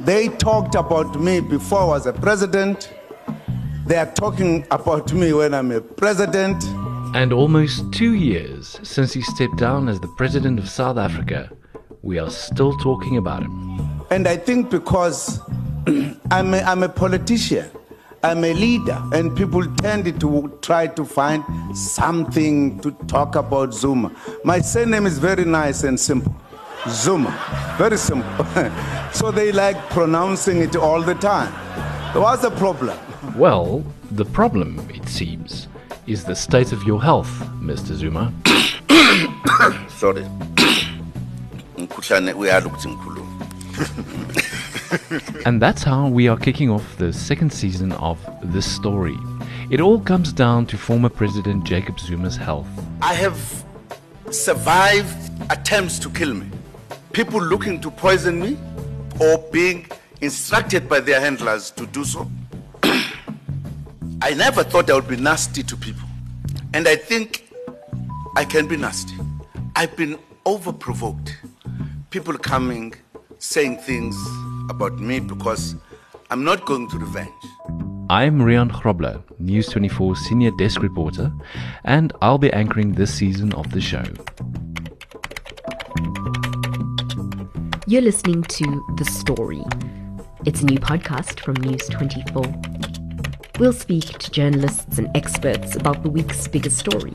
They talked about me before I was a president. They are talking about me when I'm a president. And almost two years since he stepped down as the president of South Africa, we are still talking about him. And I think because I'm, a, I'm a politician, I'm a leader, and people tend to try to find something to talk about Zuma. My surname is very nice and simple. Zuma. Very simple. so they like pronouncing it all the time. What's the problem? Well, the problem, it seems, is the state of your health, Mr. Zuma. Sorry. and that's how we are kicking off the second season of This Story. It all comes down to former President Jacob Zuma's health. I have survived attempts to kill me. People looking to poison me or being instructed by their handlers to do so. I never thought I would be nasty to people. And I think I can be nasty. I've been over provoked. People coming, saying things about me because I'm not going to revenge. I'm Rian Grobler, News 24 senior desk reporter, and I'll be anchoring this season of the show. You're listening to The Story. It's a new podcast from News 24. We'll speak to journalists and experts about the week's biggest story.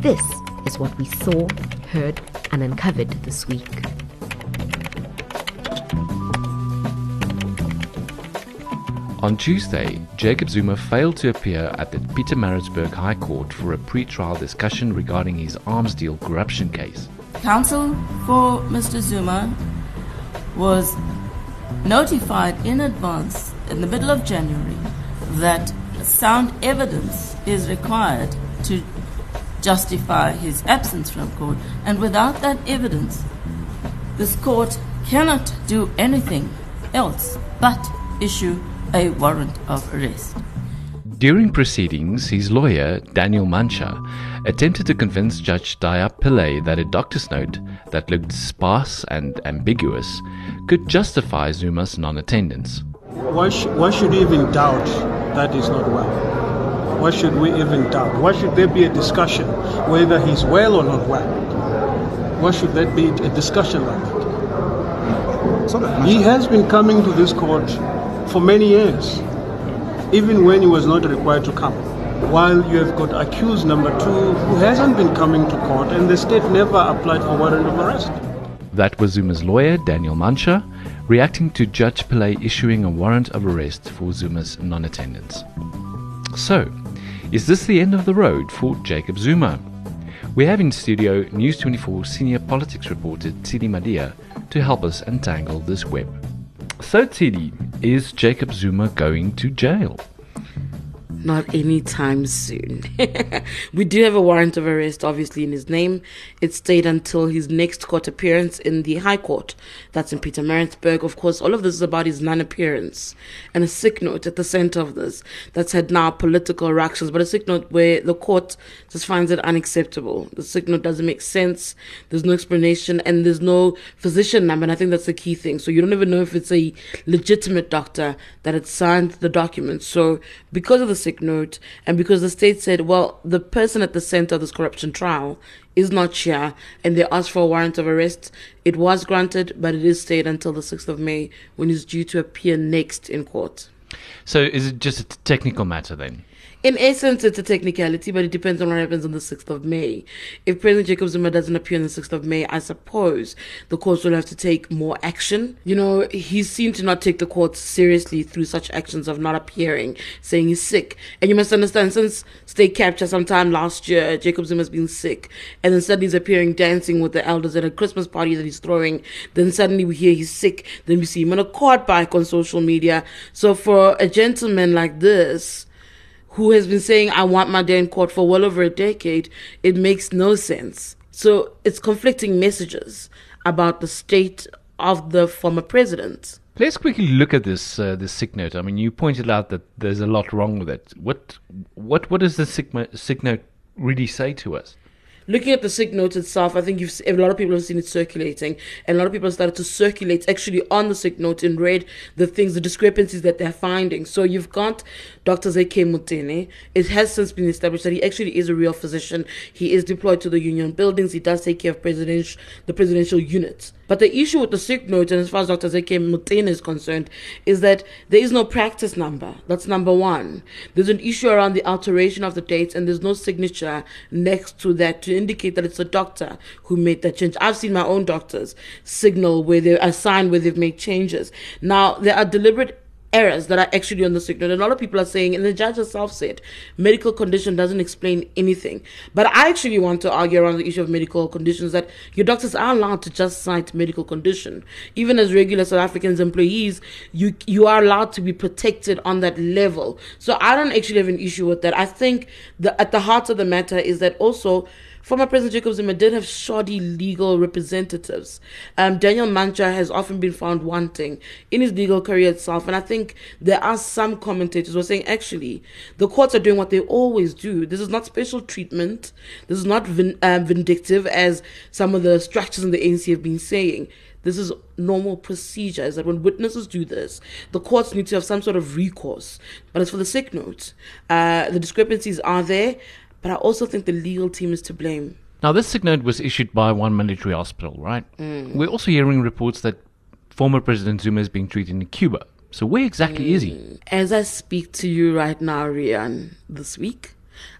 This is what we saw, heard, and uncovered this week. On Tuesday, Jacob Zuma failed to appear at the Peter Pietermaritzburg High Court for a pre-trial discussion regarding his arms deal corruption case. Counsel for Mr. Zuma was notified in advance in the middle of January that sound evidence is required to justify his absence from court, and without that evidence, this court cannot do anything else but issue a warrant of arrest. During proceedings, his lawyer, Daniel Mantsha, attempted to convince Judge Dhaya Pillay that a doctor's note that looked sparse and ambiguous could justify Zuma's non attendance. Why, sh- why should you even doubt that he's not well? Why should we even doubt? Why should there be a discussion whether he's well or not well? Why should there be a discussion like that? He has been coming to this court for many years, even when he was not required to come. While you have got accused number two who hasn't been coming to court and the state never applied for warrant of arrest. That was Zuma's lawyer, Daniel Mantsha, reacting to Judge Pillay issuing a warrant of arrest for Zuma's non attendance. So, is this the end of the road for Jacob Zuma? We have in studio News 24 senior politics reporter Tshidi Madia to help us untangle this web. So, Tshidi, is Jacob Zuma going to jail? Not anytime soon. we do have a warrant of arrest, obviously, in his name. It stayed until his next court appearance in the High Court. That's in Pietermaritzburg. Of course, all of this is about his non appearance. And a sick note at the center of this that's had now political reactions, but a sick note where the court just finds it unacceptable. The sick note doesn't make sense. There's no explanation and there's no physician number. And I think that's the key thing. So you don't even know if it's a legitimate doctor that had signed the document. So because of the sick note, and because the state said, well, the person at the center of this corruption trial is not here, and they asked for a warrant of arrest, it was granted, but it is stayed until the 6th of May when he's due to appear next in court. So is it just a technical matter then? In essence, it's a technicality, but it depends on what happens on the 6th of May. If President Jacob Zuma doesn't appear on the 6th of May, I suppose the courts will have to take more action. You know, he seemed to not take the courts seriously through such actions of not appearing, saying he's sick. And you must understand, since state capture sometime last year, Jacob Zuma's been sick, and then suddenly he's appearing dancing with the elders at a Christmas party that he's throwing. Then suddenly we hear he's sick. Then we see him on a quad bike on social media. So for a gentleman like this, who has been saying, I want my day in court for well over a decade, it makes no sense. So it's conflicting messages about the state of the former president. Let's quickly look at this uh, this sick note. I mean, you pointed out that there's a lot wrong with it. What what what does the sick, sick note really say to us? Looking at the sick note itself, I think you've a lot of people have seen it circulating, and a lot of people have started to circulate actually on the sick note in red the things, the discrepancies that they're finding. So you've got Dr. Zeke Mutene. It has since been established that he actually is a real physician. He is deployed to the union buildings. He does take care of presidential the presidential units. But the issue with the sick note, and as far as Dr. Zeke Mutene is concerned, is that there is no practice number. That's number one. There's an issue around the alteration of the dates, and there's no signature next to that to indicate that it's a doctor who made that change. I've seen my own doctors signal where they assign where they've made changes. Now, there are deliberate errors that are actually on the signal. And a lot of people are saying, and the judge herself said, medical condition doesn't explain anything. But I actually want to argue around the issue of medical conditions that your doctors are allowed to just cite medical condition. Even as regular South Africans employees, you you are allowed to be protected on that level. So I don't actually have an issue with that. I think the at the heart of the matter is that also Former President Jacob Zuma did have shoddy legal representatives. Um, Daniel Mantsha has often been found wanting in his legal career itself, and I think there are some commentators who are saying actually the courts are doing what they always do. This is not special treatment. This is not vin- um, vindictive, as some of the structures in the ANC have been saying. This is normal procedure. Is that when witnesses do this, the courts need to have some sort of recourse. But as for the sick note, uh, the discrepancies are there but I also think the legal team is to blame. Now, this sick note was issued by one military hospital, right? Mm. We're also hearing reports that former President Zuma is being treated in Cuba. So, where exactly mm. is he? Mm. As I speak to you right now, Rian, this week,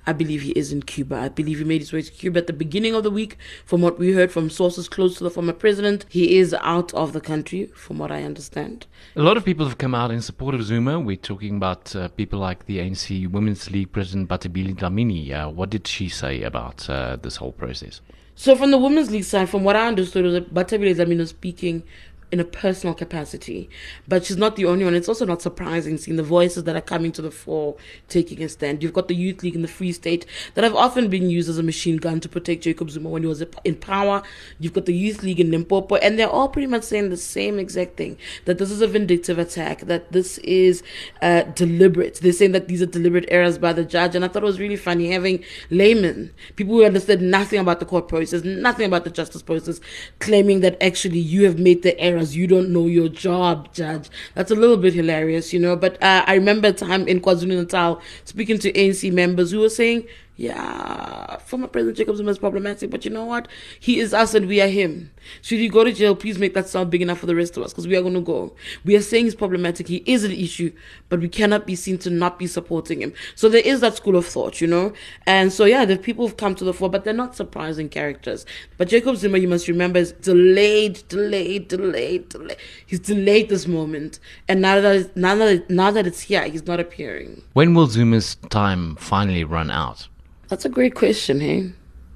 I believe he is in Cuba. I believe he made his way to Cuba at the beginning of the week. From what we heard from sources close to the former president, he is out of the country, from what I understand. A lot of people have come out in support of Zuma. We're talking about uh, people like the ANC Women's League President Bathabile Dlamini. Uh, what did she say about uh, this whole process? So, from the Women's League side, from what I understood, was that Bathabile Dlamini was speaking in a personal capacity. But she's not the only one. It's also not surprising seeing the voices that are coming to the fore taking a stand. You've got the Youth League in the Free State that have often been used as a machine gun to protect Jacob Zuma when he was in power. You've got the Youth League in Limpopo, and they're all pretty much saying the same exact thing that this is a vindictive attack, that this is uh, deliberate. They're saying that these are deliberate errors by the judge. And I thought it was really funny having laymen, people who understood nothing about the court process, nothing about the justice process, claiming that actually you have made the error you don't know your job, Judge. That's a little bit hilarious, you know. But uh, I remember a time in KwaZulu Natal speaking to ANC members who were saying yeah, former President Jacob Zuma is problematic, but you know what? He is us and we are him. Should he go to jail, please make that sound big enough for the rest of us because we are going to go. We are saying he's problematic. He is an issue, but we cannot be seen to not be supporting him. So there is that school of thought, you know? And so, yeah, the people have come to the fore, but they're not surprising characters. But Jacob Zuma, you must remember, is delayed, delayed, delayed, delayed. He's delayed this moment. And now that, now that, now that it's here, he's not appearing. When will Zuma's time finally run out? That's a great question, hey?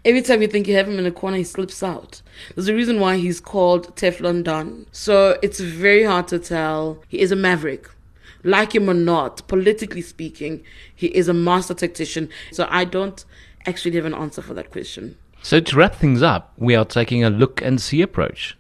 Every time you think you have him in a corner, he slips out. There's a reason why he's called Teflon Don. So it's very hard to tell. He is a maverick. Like him or not, politically speaking, he is a master tactician. So I don't actually have an answer for that question. So to wrap things up, we are taking a look and see approach.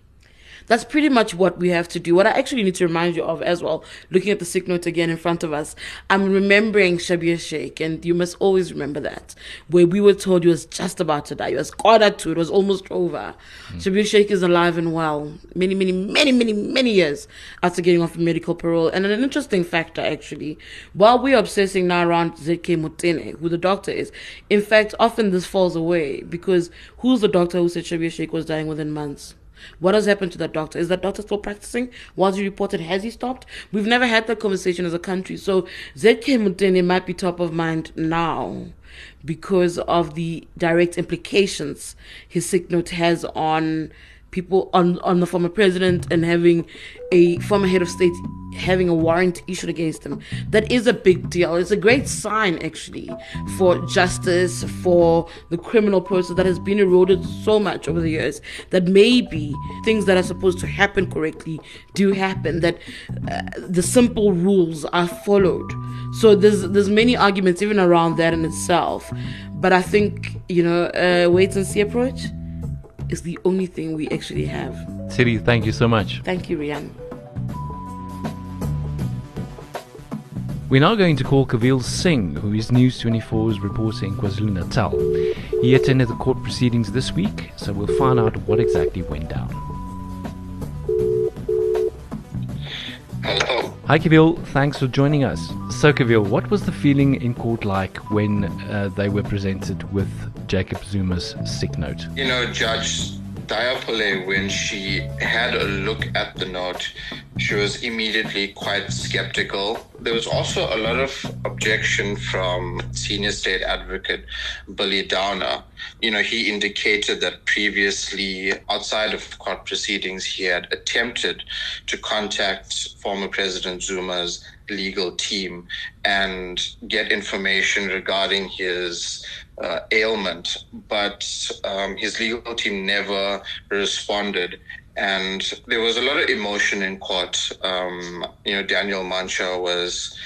That's pretty much what we have to do. What I actually need to remind you of as well, looking at the sick note again in front of us, I'm remembering Schabir Shaik, and you must always remember that, where we were told he was just about to die. He was quarter to, it was almost over. Mm. Schabir Shaik is alive and well, many, many, many, many, many years after getting off medical parole. And an interesting factor, actually, while we're obsessing now around Zeke Mutene, who the doctor is, in fact, often this falls away because who's the doctor who said Schabir Shaik was dying within months? What has happened to that doctor? Is that doctor still practicing? Was he reported? Has he stopped? We've never had that conversation as a country. So ZK Mutene might be top of mind now because of the direct implications his sick note has on people on on the former president and having a former head of state having a warrant issued against him. That is a big deal. It's a great sign, actually, for justice, for the criminal process that has been eroded so much over the years. That maybe things that are supposed to happen correctly do happen. That uh, the simple rules are followed. So there's there's many arguments even around that in itself. But I think you know, uh, wait and see approach is the only thing we actually have. Tshidi, thank you so much. Thank you, Rian. We're now going to call Kaveel Singh, who is News 24's reporter in KwaZulu Natal. He attended the court proceedings this week, so we'll find out what exactly went down. Hello. Hi, Kaveel. Thanks for joining us. So, Kaveel, what was the feeling in court like when uh, they were presented with Jacob Zuma's sick note? You know, Judge Dhaya Pillay, when she had a look at the note, she was immediately quite skeptical. There was also a lot of objection from senior state advocate Billy Downer. You know, he indicated that previously, outside of court proceedings, he had attempted to contact former President Zuma's legal team and get information regarding his uh, ailment, but um, his legal team never responded. And there was a lot of emotion in court. Um, you know, Daniel Mantsha was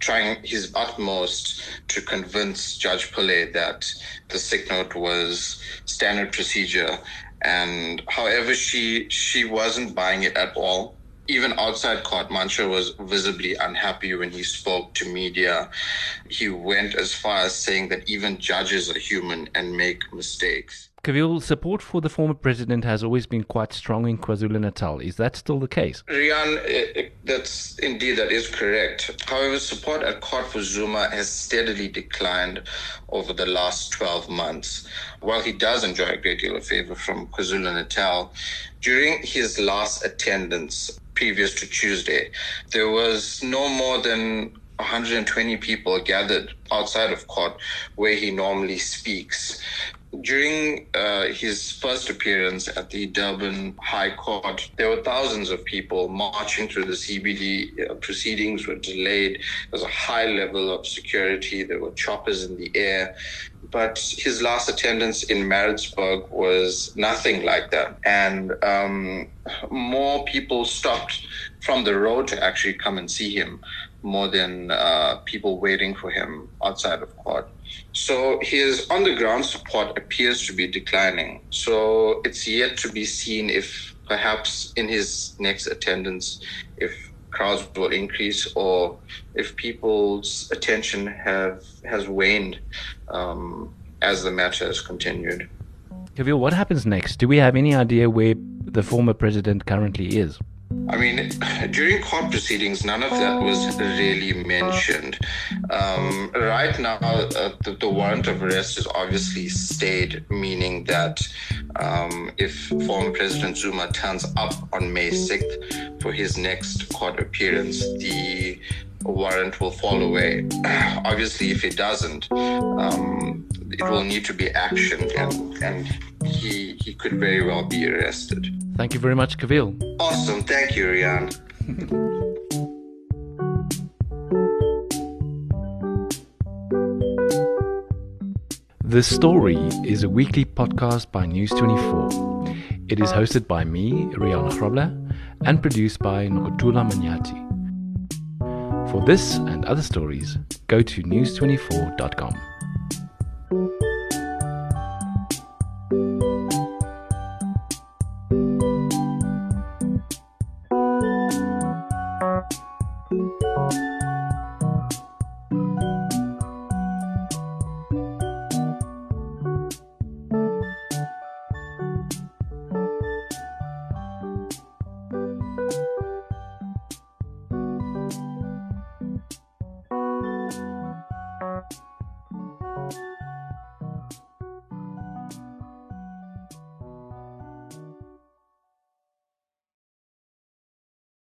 trying his utmost to convince Judge Pillay that the sick note was standard procedure. And however, she she wasn't buying it at all even outside court, Mantsha was visibly unhappy when he spoke to media. He went as far as saying that even judges are human and make mistakes. Support for the former president has always been quite strong in KwaZulu Natal. Is that still the case? Rian, eh, eh, that's indeed that is correct. However, support at court for Zuma has steadily declined over the last 12 months. While he does enjoy a great deal of favor from KwaZulu Natal, during his last attendance previous to Tuesday, there was no more than 120 people gathered outside of court where he normally speaks. During uh, his first appearance at the Durban High Court, there were thousands of people marching through the CBD. Uh, proceedings were delayed. There was a high level of security. There were choppers in the air. But his last attendance in Maritzburg was nothing like that. And um, more people stopped from the road to actually come and see him more than uh, people waiting for him outside of court. So his on the ground support appears to be declining. So it's yet to be seen if perhaps in his next attendance, if crowds will increase or if people's attention have has waned um, as the matter has continued. Kaveel, what happens next? Do we have any idea where the former president currently is? I mean, during court proceedings, none of that was really mentioned. Um, right now, uh, the, the, warrant of arrest is obviously stayed, meaning that um, if former President Zuma turns up on May 6th for his next court appearance, the warrant will fall away. obviously, if it doesn't, um, it will need to be actioned, and, and he, he could very well be arrested. Thank you very much, Kaveel. Awesome. Thank you, Rian. The Story is a weekly podcast by News 24. It is hosted by me, Rian Grobler, and produced by Nokotula Manyati. For this and other stories, go to news24.com.